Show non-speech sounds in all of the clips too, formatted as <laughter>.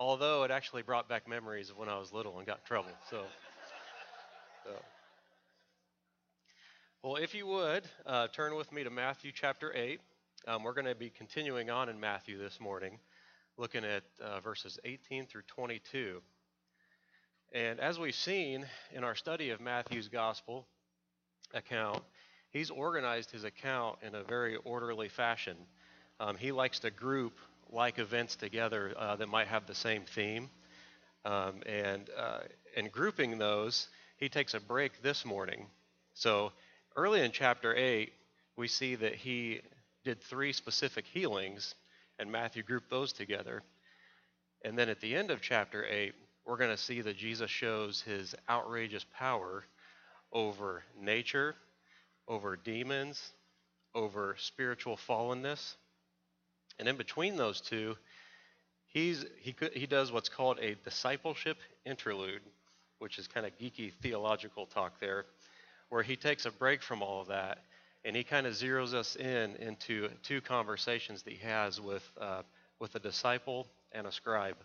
although it actually brought back memories of when I was little and got in trouble. So, so. well, if you would uh, turn with me to Matthew chapter 8. Um, we're going to be continuing on in Matthew this morning, looking at uh, verses 18 through 22. And as we've seen in our study of Matthew's gospel account, he's organized his account in a very orderly fashion. Um, he likes to group like events together uh, that might have the same theme. Um, and uh, in grouping those, he takes a break this morning. So early in chapter 8, we see that he did three specific healings, and Matthew grouped those together. And then at the end of chapter 8, we're going to see that Jesus shows his outrageous power over nature, over demons, over spiritual fallenness. And in between those two, he's, he, he does what's called a discipleship interlude, which is kind of geeky theological talk there, where he takes a break from all of that and he kind of zeroes us in into two conversations that he has with, uh, with a disciple and a scribe.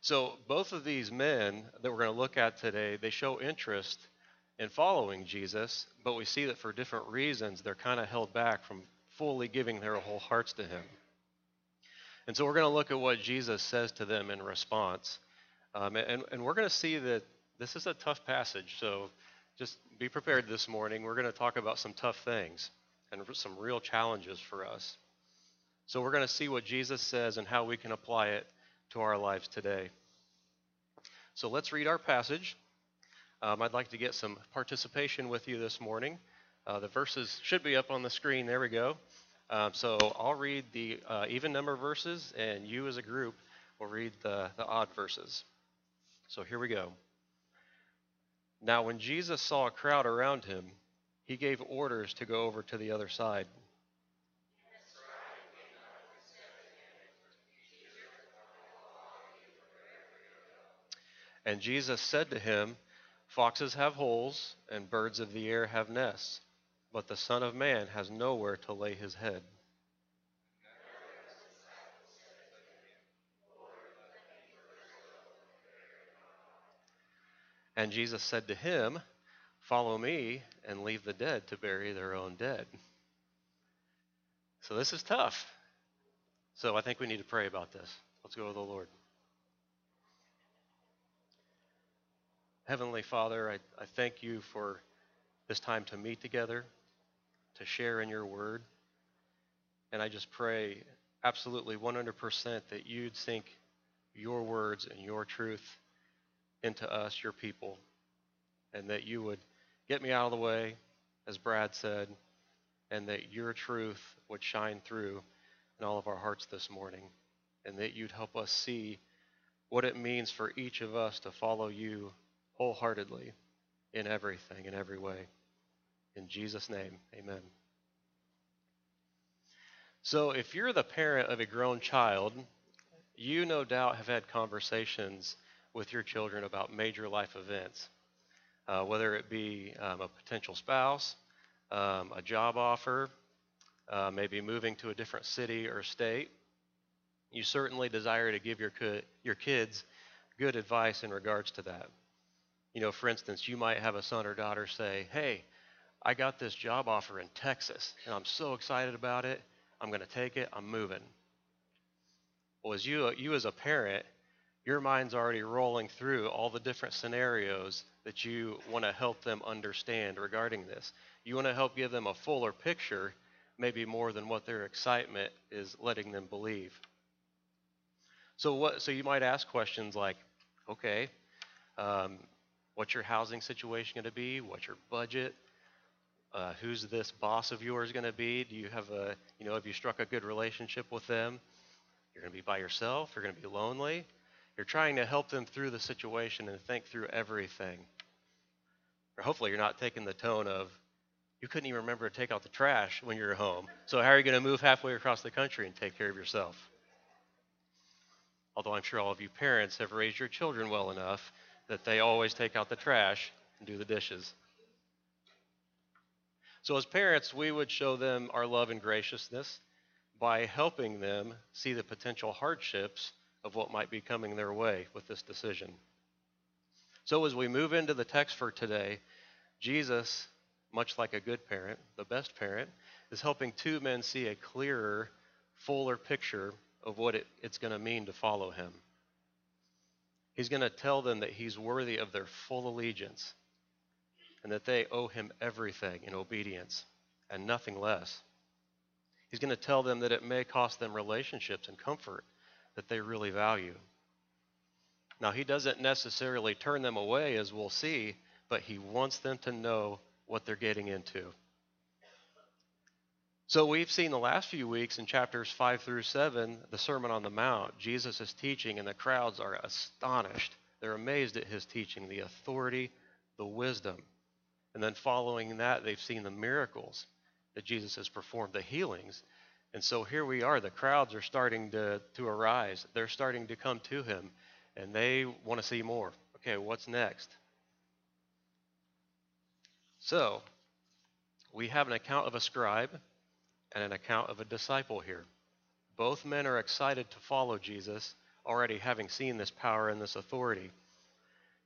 So both of these men that we're going to look at today, they show interest in following Jesus, but we see that for different reasons they're kind of held back from fully giving their whole hearts to him. And so we're going to look at what Jesus says to them in response. Um, and, and we're going to see that this is a tough passage. So just be prepared this morning. We're going to talk about some tough things and some real challenges for us. So we're going to see what Jesus says and how we can apply it to our lives today. So let's read our passage. Um, I'd like to get some participation with you this morning. Uh, the verses should be up on the screen. There we go. Um, so I'll read the uh, even number verses, and you as a group will read the, the odd verses. So here we go. Now, when Jesus saw a crowd around him, he gave orders to go over to the other side. And Jesus said to him, Foxes have holes, and birds of the air have nests, but the Son of Man has nowhere to lay his head. And Jesus said to him, Follow me and leave the dead to bury their own dead. So this is tough. So I think we need to pray about this. Let's go to the Lord. Heavenly Father, I, I thank you for this time to meet together, to share in your word. And I just pray absolutely 100% that you'd sink your words and your truth into us, your people, and that you would get me out of the way, as Brad said, and that your truth would shine through in all of our hearts this morning, and that you'd help us see what it means for each of us to follow you wholeheartedly in everything, in every way. In Jesus' name, amen. So, if you're the parent of a grown child, you no doubt have had conversations with your children about major life events, uh, whether it be um, a potential spouse, um, a job offer, uh, maybe moving to a different city or state. You certainly desire to give your, co- your kids good advice in regards to that. You know, for instance, you might have a son or daughter say, Hey, I got this job offer in Texas, and I'm so excited about it. I'm going to take it. I'm moving. Well, as you, you as a parent, your mind's already rolling through all the different scenarios that you want to help them understand regarding this. You want to help give them a fuller picture, maybe more than what their excitement is letting them believe. So what? So you might ask questions like, okay, um, what's your housing situation going to be? What's your budget? Uh, who's this boss of yours going to be? Do you have a, you know, have you struck a good relationship with them? You're going to be by yourself. You're going to be lonely. You're trying to help them through the situation and think through everything. Or hopefully, you're not taking the tone of, you couldn't even remember to take out the trash when you're home. So, how are you going to move halfway across the country and take care of yourself? Although I'm sure all of you parents have raised your children well enough that they always take out the trash and do the dishes. So, as parents, we would show them our love and graciousness by helping them see the potential hardships of what might be coming their way with this decision. So, as we move into the text for today, Jesus, much like a good parent, the best parent, is helping two men see a clearer, fuller picture of what it, it's going to mean to follow him. He's going to tell them that he's worthy of their full allegiance and that they owe him everything in obedience and nothing less. He's going to tell them that it may cost them relationships and comfort that they really value. Now, he doesn't necessarily turn them away, as we'll see, but he wants them to know what they're getting into. So, we've seen the last few weeks in chapters 5 through 7, the Sermon on the Mount. Jesus is teaching, and the crowds are astonished. They're amazed at his teaching, the authority, the wisdom. And then following that, they've seen the miracles that Jesus has performed, the healings. And so here we are. The crowds are starting to, to arise. They're starting to come to him, and they want to see more. Okay, what's next? So, we have an account of a scribe and an account of a disciple here. Both men are excited to follow Jesus, already having seen this power and this authority.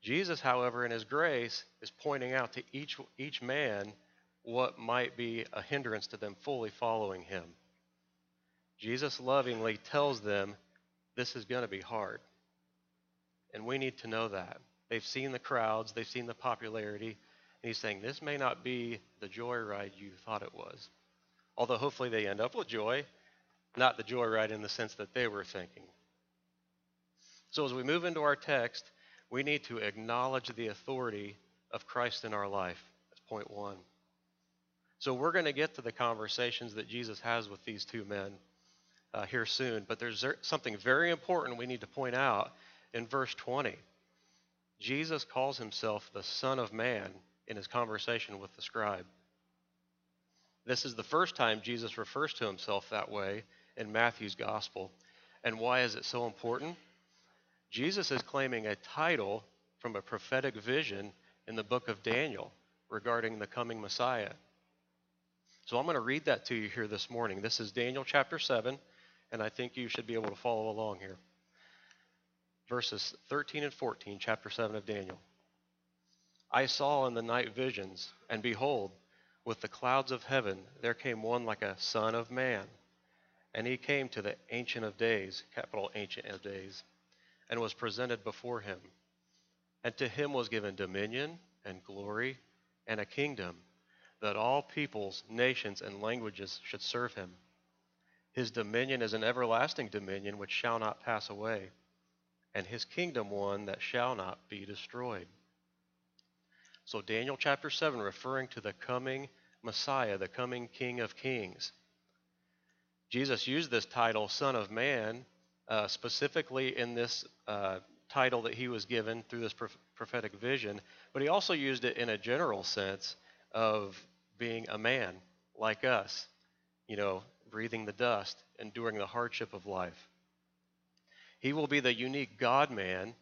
Jesus, however, in his grace, is pointing out to each, each man what might be a hindrance to them fully following him. Jesus lovingly tells them this is going to be hard. And we need to know that. They've seen the crowds, they've seen the popularity, and he's saying this may not be the joyride you thought it was. Although hopefully they end up with joy, not the joyride in the sense that they were thinking. So as we move into our text, we need to acknowledge the authority of Christ in our life. That's point one. So we're going to get to the conversations that Jesus has with these two men uh, here soon, but there's something very important we need to point out in verse 20. Jesus calls himself the Son of Man in his conversation with the scribe. This is the first time Jesus refers to himself that way in Matthew's gospel. And why is it so important? Jesus is claiming a title from a prophetic vision in the book of Daniel regarding the coming Messiah. So I'm going to read that to you here this morning. This is Daniel chapter 7, and I think you should be able to follow along here. Verses 13 and 14, chapter 7 of Daniel. I saw in the night visions, and behold, with the clouds of heaven there came one like a son of man. And he came to the Ancient of Days, capital Ancient of Days and was presented before him. And to him was given dominion and glory and a kingdom, that all peoples, nations, and languages should serve him. His dominion is an everlasting dominion which shall not pass away, and his kingdom one that shall not be destroyed. So, Daniel chapter 7, referring to the coming Messiah, the coming King of Kings. Jesus used this title, Son of Man, uh, specifically in this uh, title that he was given through this prophetic vision, but he also used it in a general sense of being a man like us, you know, breathing the dust, enduring the hardship of life. He will be the unique God man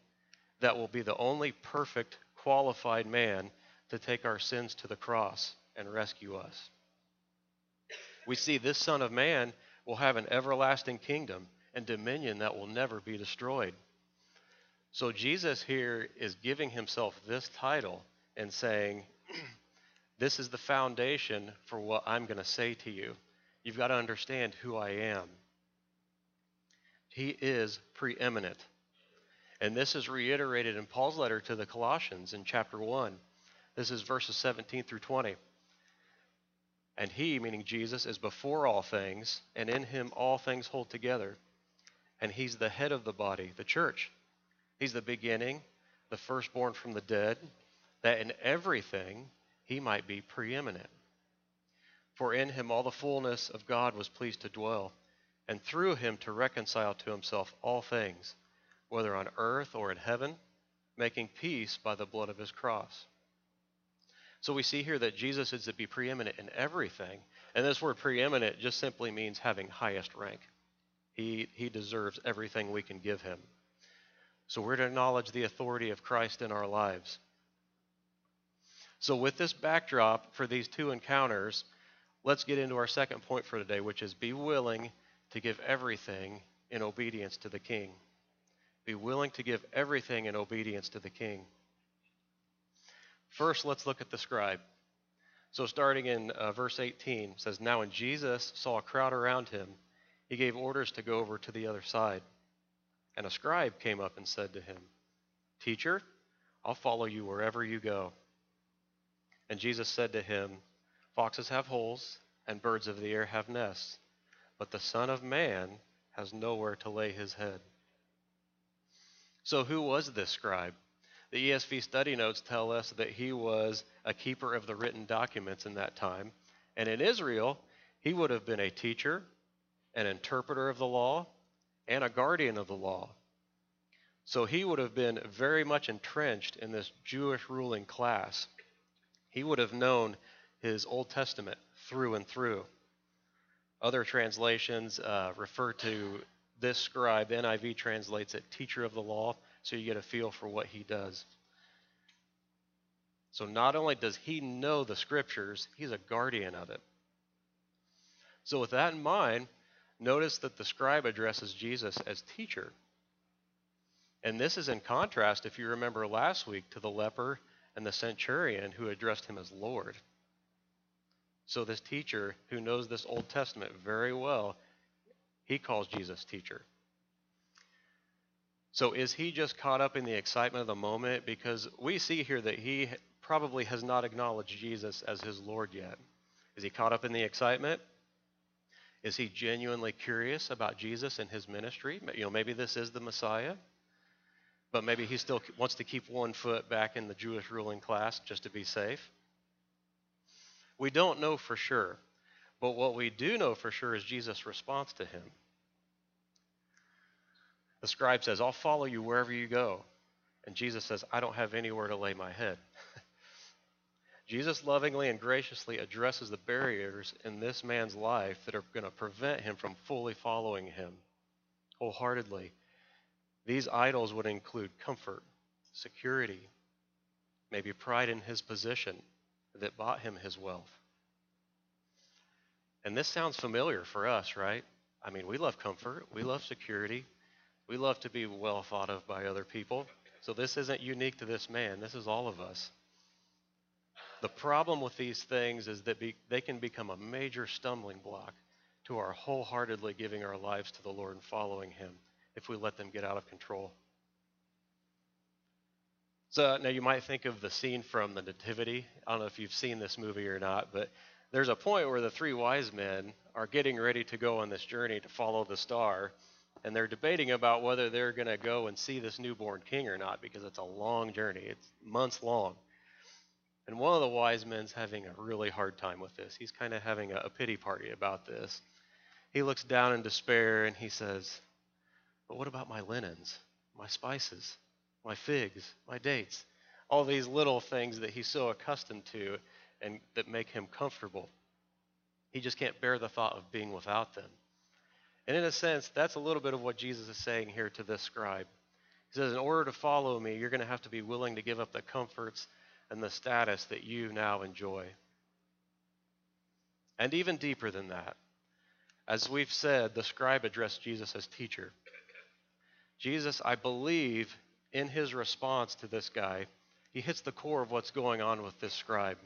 that will be the only perfect, qualified man to take our sins to the cross and rescue us. We see this Son of Man will have an everlasting kingdom and dominion that will never be destroyed. So Jesus here is giving himself this title and saying, <clears throat> This is the foundation for what I'm going to say to you. You've got to understand who I am. He is preeminent. And this is reiterated in Paul's letter to the Colossians in chapter 1. This is verses 17 through 20. And he, meaning Jesus, is before all things, and in him all things hold together and he's the head of the body, the church. He's the beginning, the firstborn from the dead, that in everything he might be preeminent. For in him all the fullness of God was pleased to dwell, and through him to reconcile to himself all things, whether on earth or in heaven, making peace by the blood of his cross. So we see here that Jesus is to be preeminent in everything. And this word preeminent just simply means having highest rank. He, he deserves everything we can give him. So we're to acknowledge the authority of Christ in our lives. So, with this backdrop for these two encounters, let's get into our second point for today, which is be willing to give everything in obedience to the King. Be willing to give everything in obedience to the king. First, let's look at the scribe. So, starting in uh, verse 18, says, Now when Jesus saw a crowd around him, he gave orders to go over to the other side. And a scribe came up and said to him, Teacher, I'll follow you wherever you go. And Jesus said to him, Foxes have holes, and birds of the air have nests, but the Son of Man has nowhere to lay his head. So, who was this scribe? The ESV study notes tell us that he was a keeper of the written documents in that time. And in Israel, he would have been a teacher, an interpreter of the law, and a guardian of the law. So he would have been very much entrenched in this Jewish ruling class. He would have known his Old Testament through and through. Other translations uh, refer to this scribe, the NIV translates it teacher of the law, so you get a feel for what he does. So not only does he know the scriptures, he's a guardian of it. So, with that in mind, notice that the scribe addresses Jesus as teacher. And this is in contrast, if you remember last week, to the leper and the centurion who addressed him as Lord. So, this teacher who knows this Old Testament very well, he calls Jesus teacher. So, is he just caught up in the excitement of the moment? Because we see here that he probably has not acknowledged Jesus as his Lord yet. Is he caught up in the excitement? Is he genuinely curious about Jesus and his ministry? You know, maybe this is the Messiah, but maybe he still wants to keep one foot back in the Jewish ruling class just to be safe. We don't know for sure, but what we do know for sure is Jesus' response to him. The scribe says, I'll follow you wherever you go. And Jesus says, I don't have anywhere to lay my head. <laughs> Jesus lovingly and graciously addresses the barriers in this man's life that are going to prevent him from fully following him wholeheartedly. These idols would include comfort, security, maybe pride in his position that bought him his wealth. And this sounds familiar for us, right? I mean, we love comfort, we love security, we love to be well thought of by other people. So this isn't unique to this man, this is all of us. The problem with these things is that be, they can become a major stumbling block to our wholeheartedly giving our lives to the Lord and following Him if we let them get out of control. So now you might think of the scene from the Nativity. I don't know if you've seen this movie or not, but there's a point where the three wise men are getting ready to go on this journey to follow the star, and they're debating about whether they're going to go and see this newborn king or not because it's a long journey. It's months long. And one of the wise men's having a really hard time with this. He's kind of having a, a pity party about this. He looks down in despair and he says, But what about my linens, my spices, my figs, my dates? All these little things that he's so accustomed to and that make him comfortable. He just can't bear the thought of being without them. And in a sense, that's a little bit of what Jesus is saying here to this scribe. He says, In order to follow me, you're going to have to be willing to give up the comforts and the status that you now enjoy. And even deeper than that, as we've said, the scribe addressed Jesus as teacher. Jesus, I believe, in his response to this guy, he hits the core of what's going on with this scribe.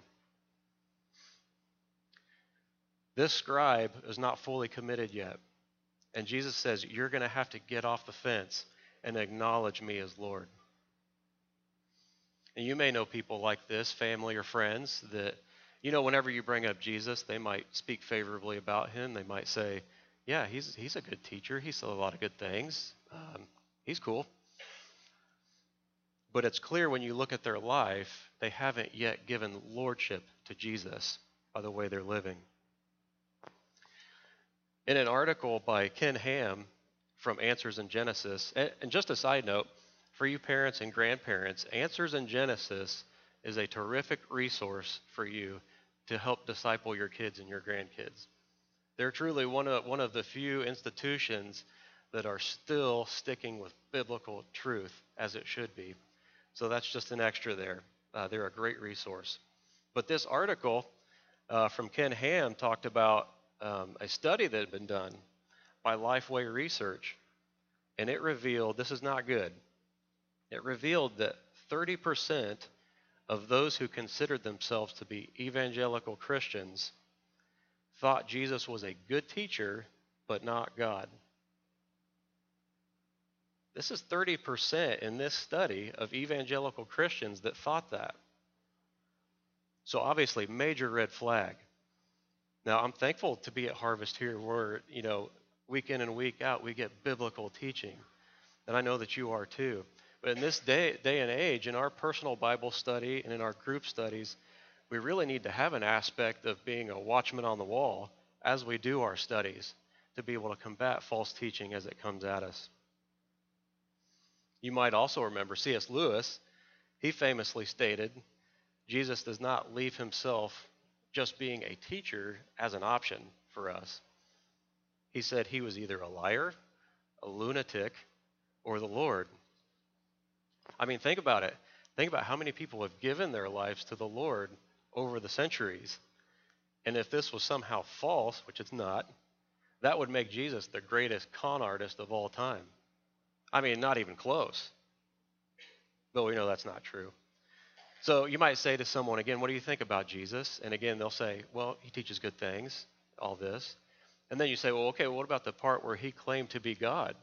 This scribe is not fully committed yet. And Jesus says, You're going to have to get off the fence and acknowledge me as Lord. And you may know people like this, family or friends, that, you know, whenever you bring up Jesus, they might speak favorably about him. They might say, yeah, he's, he's a good teacher. He said a lot of good things. Um, he's cool. But it's clear when you look at their life, they haven't yet given lordship to Jesus by the way they're living. In an article by Ken Ham from Answers in Genesis, and just a side note, for you parents and grandparents, Answers in Genesis is a terrific resource for you to help disciple your kids and your grandkids. They're truly one of, one of the few institutions that are still sticking with biblical truth as it should be. So that's just an extra there. Uh, they're a great resource. But this article uh, from Ken Ham talked about um, a study that had been done by Lifeway Research and it revealed this is not good. It revealed that 30% of those who considered themselves to be evangelical Christians thought Jesus was a good teacher, but not God. This is 30% in this study of evangelical Christians that thought that. So obviously, major red flag. Now, I'm thankful to be at Harvest here where, you know, week in and week out, we get biblical teaching. And I know that you are too. But in this day, day and age, in our personal Bible study and in our group studies, we really need to have an aspect of being a watchman on the wall as we do our studies to be able to combat false teaching as it comes at us. You might also remember C.S. Lewis, he famously stated Jesus does not leave himself just being a teacher as an option for us. He said he was either a liar, a lunatic, or the Lord. I mean, think about it. Think about how many people have given their lives to the Lord over the centuries. And if this was somehow false, which it's not, that would make Jesus the greatest con artist of all time. I mean, not even close. But we know that's not true. So you might say to someone, again, what do you think about Jesus? And again, they'll say, well, he teaches good things, all this. And then you say, well, okay, well, what about the part where he claimed to be God?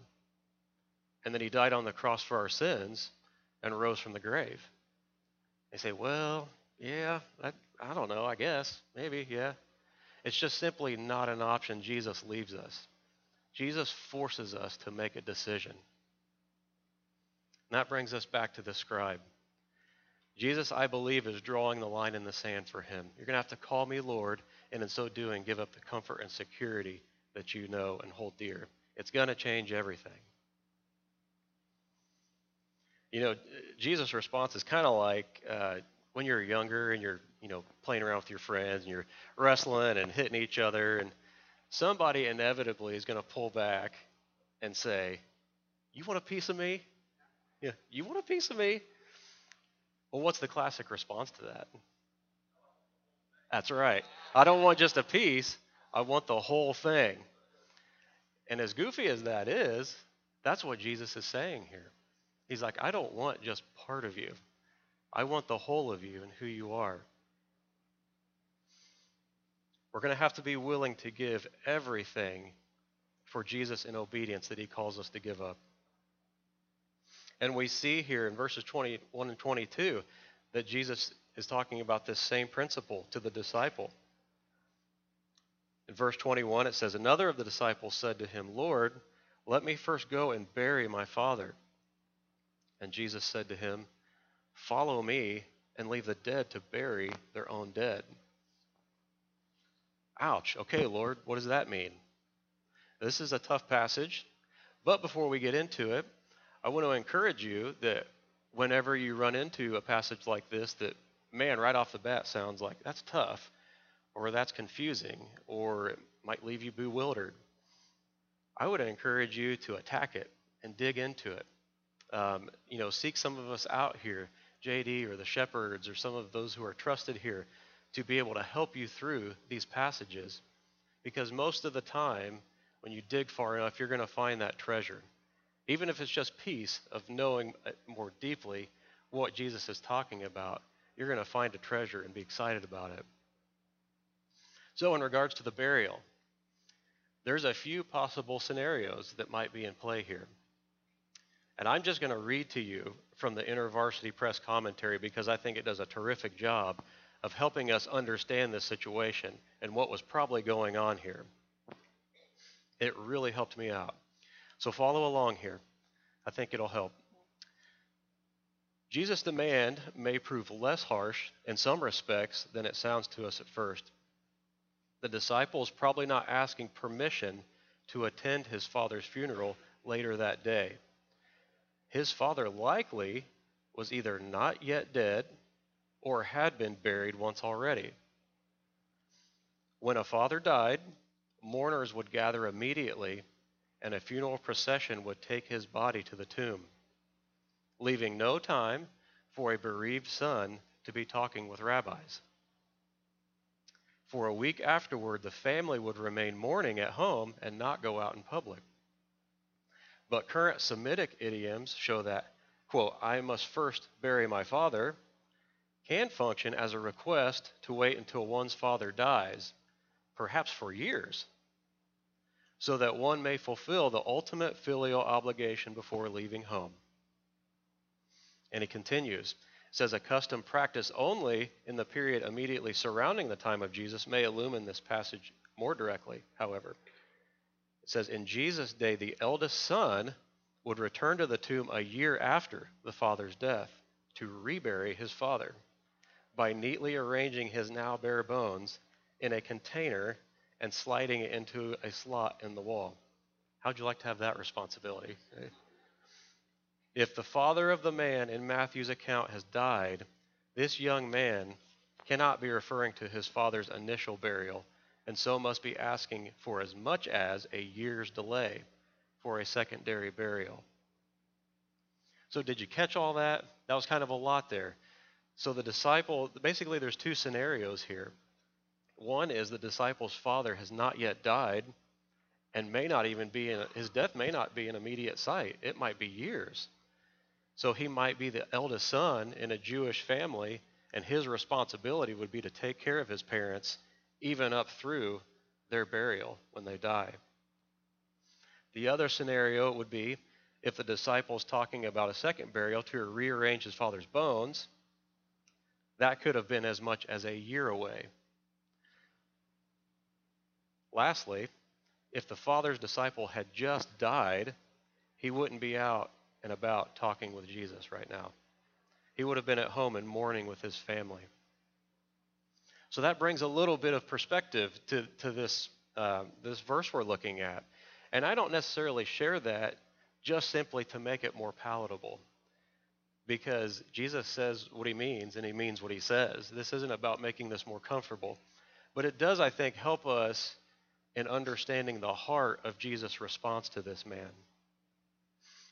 And then he died on the cross for our sins and rose from the grave. They say, well, yeah, I, I don't know, I guess. Maybe, yeah. It's just simply not an option Jesus leaves us. Jesus forces us to make a decision. And that brings us back to the scribe. Jesus, I believe, is drawing the line in the sand for him. You're going to have to call me Lord, and in so doing, give up the comfort and security that you know and hold dear. It's going to change everything. You know, Jesus' response is kind of like uh, when you're younger and you're, you know, playing around with your friends and you're wrestling and hitting each other, and somebody inevitably is going to pull back and say, "You want a piece of me?" Yeah, you want a piece of me? Well, what's the classic response to that? That's right. I don't want just a piece, I want the whole thing. And as goofy as that is, that's what Jesus is saying here. He's like, I don't want just part of you, I want the whole of you and who you are. We're going to have to be willing to give everything for Jesus in obedience that he calls us to give up. And we see here in verses 21 and 22 that Jesus is talking about this same principle to the disciple. In verse 21, it says, Another of the disciples said to him, Lord, let me first go and bury my father. And Jesus said to him, Follow me and leave the dead to bury their own dead. Ouch. Okay, Lord, what does that mean? This is a tough passage, but before we get into it, I want to encourage you that whenever you run into a passage like this, that, man, right off the bat sounds like that's tough, or that's confusing, or it might leave you bewildered, I would encourage you to attack it and dig into it. Um, you know, seek some of us out here, JD or the shepherds or some of those who are trusted here, to be able to help you through these passages. Because most of the time, when you dig far enough, you're going to find that treasure even if it's just peace of knowing uh, more deeply what Jesus is talking about, you're going to find a treasure and be excited about it. So, in regards to the burial, there's a few possible scenarios that might be in play here. And I'm just going to read to you from the InterVarsity Press commentary because I think it does a terrific job of helping us understand this situation and what was probably going on here. It really helped me out. So follow along here. I think it'll help. Jesus' demand may prove less harsh in some respects than it sounds to us at first. The disciple is probably not asking permission to attend his father's funeral later that day. His father likely was either not yet dead or had been buried once already. When a father died, mourners would gather immediately and a funeral procession would take his body to the tomb, leaving no time for a bereaved son to be talking with rabbis. For a week afterward, the family would remain mourning at home and not go out in public. But current Semitic idioms show that, quote, I must first bury my father, can function as a request to wait until one's father dies, perhaps for years, so that one may fulfill the ultimate filial obligation before leaving home. And he continues. Says a custom practice only in the period immediately surrounding the time of Jesus may illumine this passage more directly, however. It says, In Jesus' day, the eldest son would return to the tomb a year after the father's death to rebury his father by neatly arranging his now bare bones in a container and sliding it into a slot in the wall. How'd you like to have that responsibility? If the father of the man in Matthew's account has died, this young man cannot be referring to his father's initial burial, and so must be asking for as much as a year's delay for a secondary burial. So, did you catch all that? That was kind of a lot there. So the disciple, basically, there's two scenarios here. One is the disciple's father has not yet died and may not even be in, his death may not be in immediate sight. It might be years. So he might be the eldest son in a Jewish family, and his responsibility would be to take care of his parents even up through their burial when they die. The other scenario would be if the disciple is talking about a second burial to rearrange his father's bones that could have been as much as a year away. Lastly, if the Father's disciple had just died, he wouldn't be out and about talking with Jesus right now. He would have been at home and mourning with his family. So that brings a little bit of perspective to, to this, uh, this verse we're looking at. And I don't necessarily share that just simply to make it more palatable because Jesus says what he means and he means what he says. This isn't about making this more comfortable. But it does, I think, help us in understanding the heart of Jesus' response to this man.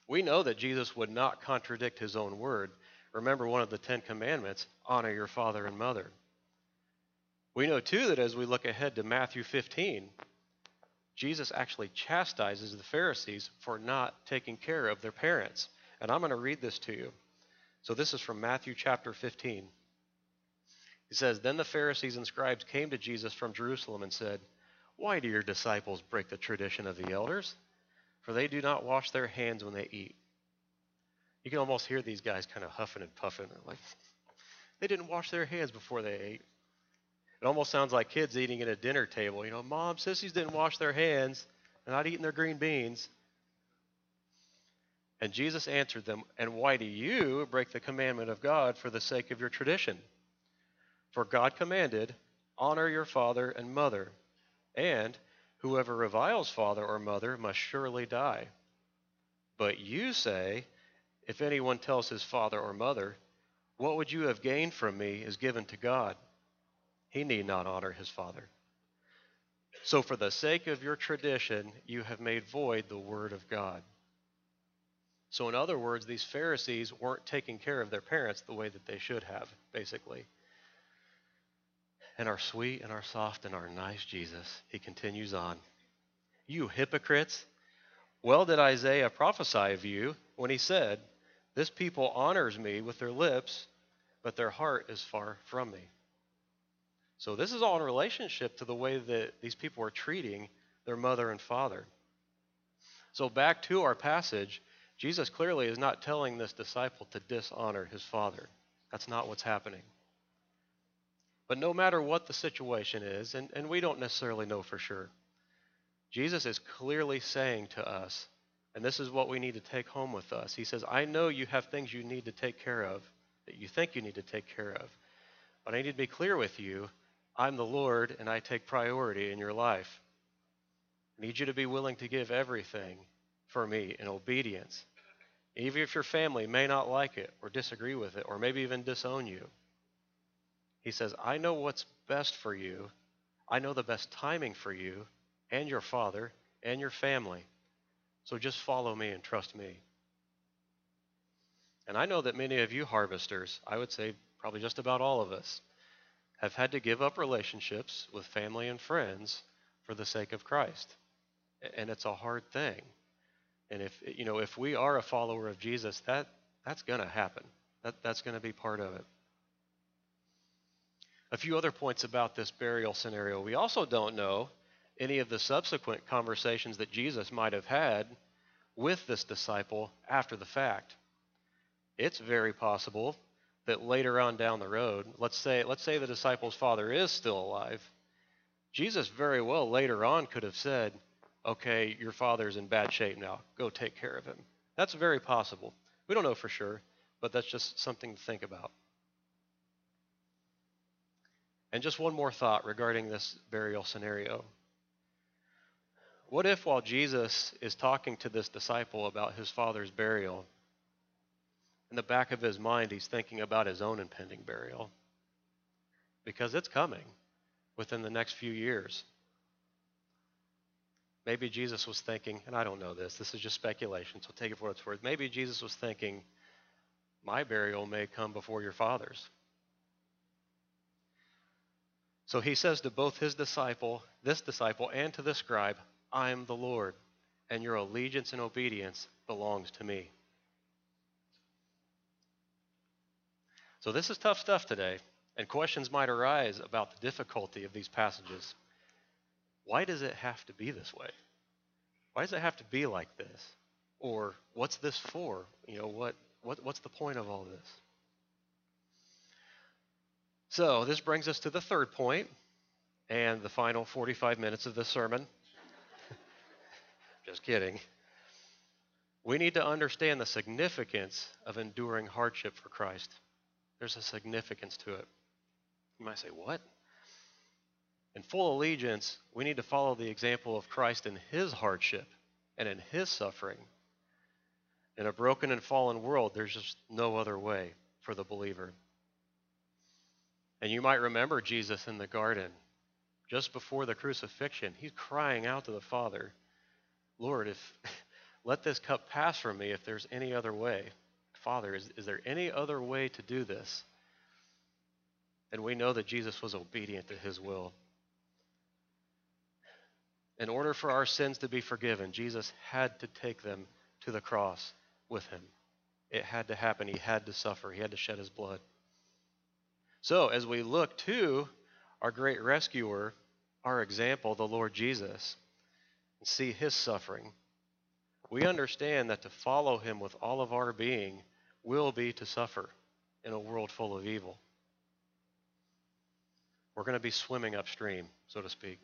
We know that Jesus would not contradict his own word. Remember one of the Ten Commandments honor your father and mother. We know, too, that as we look ahead to Matthew 15, Jesus actually chastises the Pharisees for not taking care of their parents. And I'm going to read this to you. So this is from Matthew chapter 15. He says, Then the Pharisees and scribes came to Jesus from Jerusalem and said, Why do your disciples break the tradition of the elders? For they do not wash their hands when they eat. You can almost hear these guys kind of huffing and puffing. Like, <laughs> they didn't wash their hands before they ate. It almost sounds like kids eating at a dinner table. You know, mom, sissies didn't wash their hands. They're not eating their green beans. And Jesus answered them, And why do you break the commandment of God for the sake of your tradition? For God commanded, Honor your father and mother, and whoever reviles father or mother must surely die. But you say, If anyone tells his father or mother, What would you have gained from me is given to God, he need not honor his father. So, for the sake of your tradition, you have made void the word of God. So, in other words, these Pharisees weren't taking care of their parents the way that they should have, basically. And our sweet and our soft and our nice Jesus, he continues on. You hypocrites, well did Isaiah prophesy of you when he said, This people honors me with their lips, but their heart is far from me. So, this is all in relationship to the way that these people are treating their mother and father. So, back to our passage Jesus clearly is not telling this disciple to dishonor his father. That's not what's happening. But no matter what the situation is, and, and we don't necessarily know for sure, Jesus is clearly saying to us, and this is what we need to take home with us. He says, I know you have things you need to take care of, that you think you need to take care of. But I need to be clear with you I'm the Lord, and I take priority in your life. I need you to be willing to give everything for me in obedience even if your family may not like it or disagree with it or maybe even disown you. He says, I know what's best for you. I know the best timing for you and your father and your family. So just follow me and trust me. And I know that many of you harvesters, I would say probably just about all of us, have had to give up relationships with family and friends for the sake of Christ. And it's a hard thing. And if you know, if we are a follower of Jesus, that that's going to happen. That that's going to be part of it. A few other points about this burial scenario. We also don't know any of the subsequent conversations that Jesus might have had with this disciple after the fact. It's very possible that later on down the road, let's say let's say the disciple's father is still alive. Jesus very well later on could have said, "Okay, your father's in bad shape now. Go take care of him." That's very possible. We don't know for sure, but that's just something to think about. And just one more thought regarding this burial scenario. What if, while Jesus is talking to this disciple about his father's burial, in the back of his mind he's thinking about his own impending burial? Because it's coming within the next few years. Maybe Jesus was thinking, and I don't know this, this is just speculation, so take it for what it's worth. Maybe Jesus was thinking, my burial may come before your father's. So he says to both his disciple, this disciple, and to the scribe, I am the Lord, and your allegiance and obedience belongs to me. So this is tough stuff today, and questions might arise about the difficulty of these passages. Why does it have to be this way? Why does it have to be like this? Or what's this for? You know, what, what what's the point of all this? So, this brings us to the third point and the final 45 minutes of this sermon. <laughs> Just kidding. We need to understand the significance of enduring hardship for Christ. There's a significance to it. You might say, What? In full allegiance, we need to follow the example of Christ in his hardship and in his suffering. In a broken and fallen world, there's just no other way for the believer. And you might remember Jesus in the garden, just before the crucifixion. He's crying out to the Father, Lord, if <laughs> let this cup pass from me if there's any other way. Father, is, is there any other way to do this? And we know that Jesus was obedient to his will. In order for our sins to be forgiven, Jesus had to take them to the cross with him. It had to happen. He had to suffer. He had to shed his blood. So, as we look to our great rescuer, our example, the Lord Jesus, and see his suffering, we understand that to follow him with all of our being will be to suffer in a world full of evil. We're going to be swimming upstream, so to speak.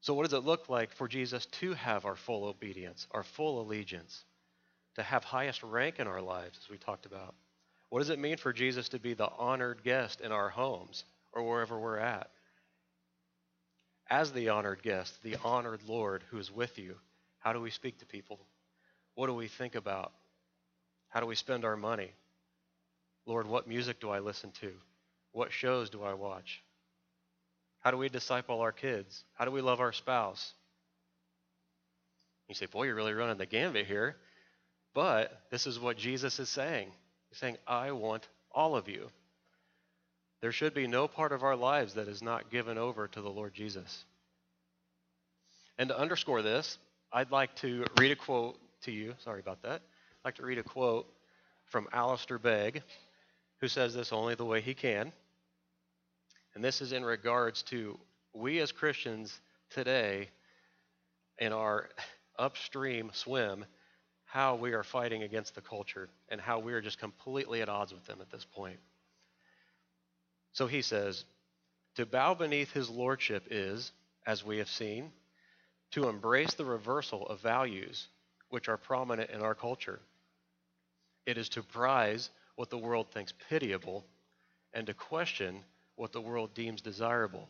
So, what does it look like for Jesus to have our full obedience, our full allegiance, to have highest rank in our lives, as we talked about? What does it mean for Jesus to be the honored guest in our homes or wherever we're at? As the honored guest, the honored Lord who is with you, how do we speak to people? What do we think about? How do we spend our money? Lord, what music do I listen to? What shows do I watch? How do we disciple our kids? How do we love our spouse? You say, boy, you're really running the gambit here. But this is what Jesus is saying. He's saying, I want all of you. There should be no part of our lives that is not given over to the Lord Jesus. And to underscore this, I'd like to read a quote to you. Sorry about that. I'd like to read a quote from Alistair Begg, who says this only the way he can. And this is in regards to we as Christians today in our upstream swim how we are fighting against the culture and how we are just completely at odds with them at this point. So he says, To bow beneath his lordship is, as we have seen, to embrace the reversal of values which are prominent in our culture. It is to prize what the world thinks pitiable and to question what the world deems desirable.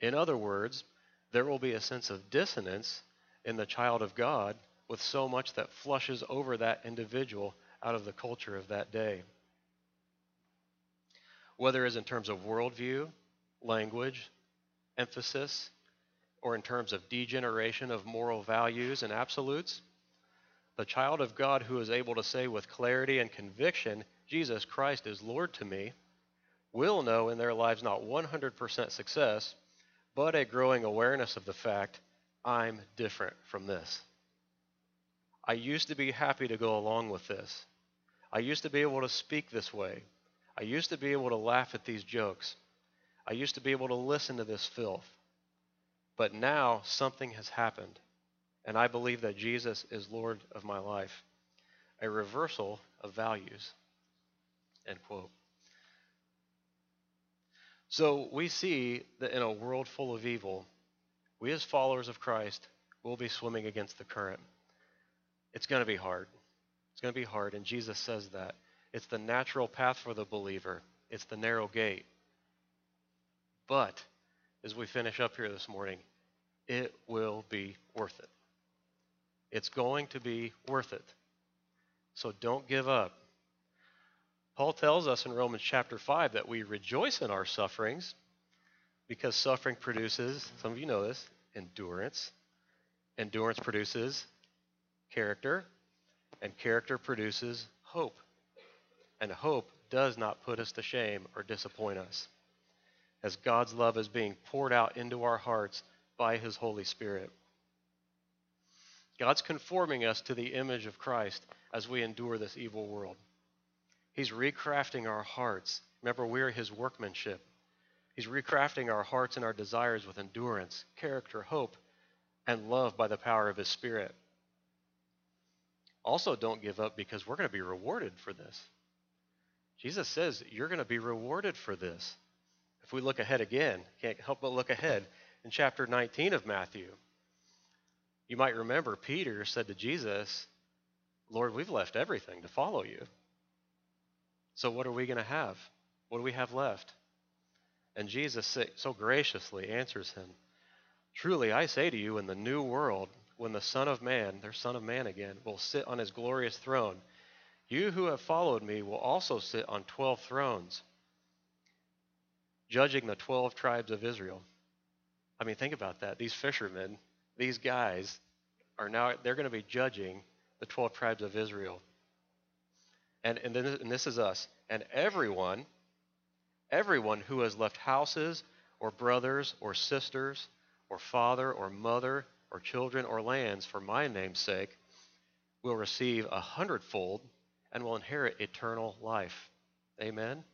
In other words, there will be a sense of dissonance in the child of God with so much that flushes over that individual out of the culture of that day. Whether it's in terms of worldview, language, emphasis, or in terms of degeneration of moral values and absolutes, the child of God who is able to say with clarity and conviction, Jesus Christ is Lord to me, will know in their lives not 100% success, but a growing awareness of the fact I'm different from this. I used to be happy to go along with this. I used to be able to speak this way. I used to be able to laugh at these jokes. I used to be able to listen to this filth. But now something has happened, and I believe that Jesus is Lord of my life. A reversal of values. End quote. So we see that in a world full of evil, we as followers of Christ will be swimming against the current. It's going to be hard. It's going to be hard, and Jesus says that. It's the natural path for the believer, it's the narrow gate. But as we finish up here this morning, it will be. It's going to be worth it. So don't give up. Paul tells us in Romans chapter 5 that we rejoice in our sufferings because suffering produces, some of you know this, endurance. Endurance produces character, and character produces hope. And hope does not put us to shame or disappoint us, as God's love is being poured out into our hearts by His Holy Spirit. God's conforming us to the image of Christ as we endure this evil world. He's recrafting our hearts. Remember, we're His workmanship. He's recrafting our hearts and our desires with endurance, character, hope, and love by the power of His Spirit. Also, don't give up because we're going to be rewarded for this. Jesus says you're going to be rewarded for this. If we look ahead again, can't help but look ahead in chapter 19 of Matthew. You might remember Peter said to Jesus, Lord, we've left everything to follow you. So what are we going to have? What do we have left? And Jesus so graciously answers him Truly, I say to you, in the new world, when the Son of Man, their Son of Man again, will sit on his glorious throne, you who have followed me will also sit on 12 thrones, judging the 12 tribes of Israel. I mean, think about that. These fishermen, these guys, are now, they're going to be judging the 12 tribes of Israel. And, and, then, and this is us. And everyone, everyone who has left houses or brothers or sisters or father or mother or children or lands for my name's sake will receive a hundredfold and will inherit eternal life. Amen.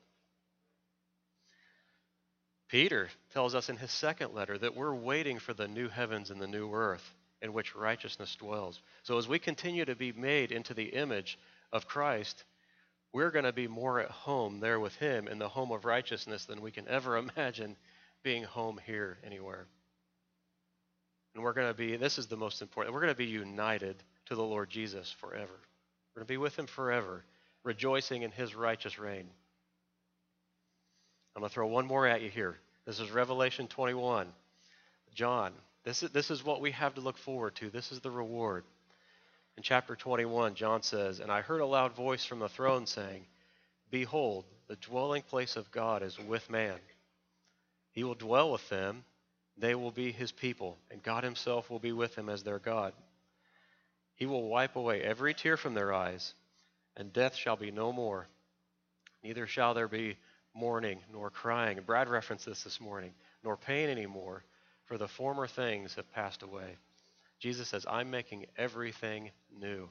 Peter tells us in his second letter that we're waiting for the new heavens and the new earth in which righteousness dwells. So as we continue to be made into the image of Christ, we're going to be more at home there with Him in the home of righteousness than we can ever <laughs> imagine being home here anywhere. And we're going to be, this is the most important, we're going to be united to the Lord Jesus forever. We're going to be with Him forever, rejoicing in His righteous reign. I'm going to throw one more at you here. This is Revelation 21. John, this is, this is what we have to look forward to. This is the reward. In chapter 21, John says, And I heard a loud voice from the throne saying, Behold, the dwelling place of God is with man. He will dwell with them, they will be his people, and God himself will be with them as their God. He will wipe away every tear from their eyes, and death shall be no more. Neither shall there be mourning nor crying. And Brad referenced this this morning, nor pain anymore, for the former things have passed away. Jesus says, I'm making everything new.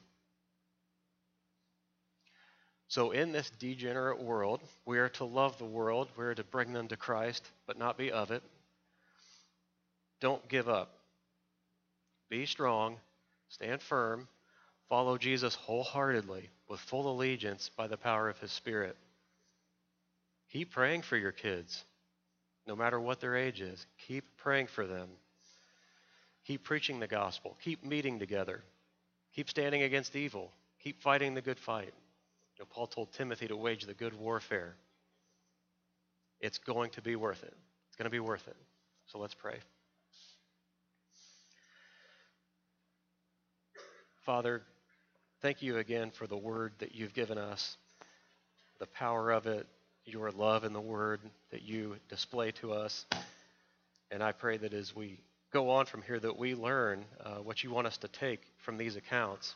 So, in this degenerate world, we are to love the world. We are to bring them to Christ, but not be of it. Don't give up. Be strong, stand firm, follow Jesus wholeheartedly with full allegiance by the power of his Spirit. Keep praying for your kids, no matter what their age is. Keep praying for them. Keep preaching the gospel. Keep meeting together. Keep standing against evil. Keep fighting the good fight. You know, Paul told Timothy to wage the good warfare. It's going to be worth it. It's going to be worth it. So let's pray. Father, thank you again for the word that you've given us, the power of it, your love in the word that you display to us. And I pray that as we go on from here that we learn uh, what you want us to take from these accounts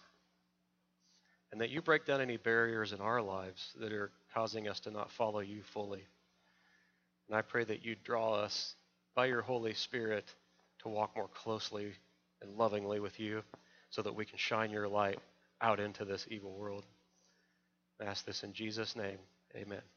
and that you break down any barriers in our lives that are causing us to not follow you fully. And I pray that you draw us by your Holy Spirit to walk more closely and lovingly with you so that we can shine your light out into this evil world. I ask this in Jesus' name. Amen.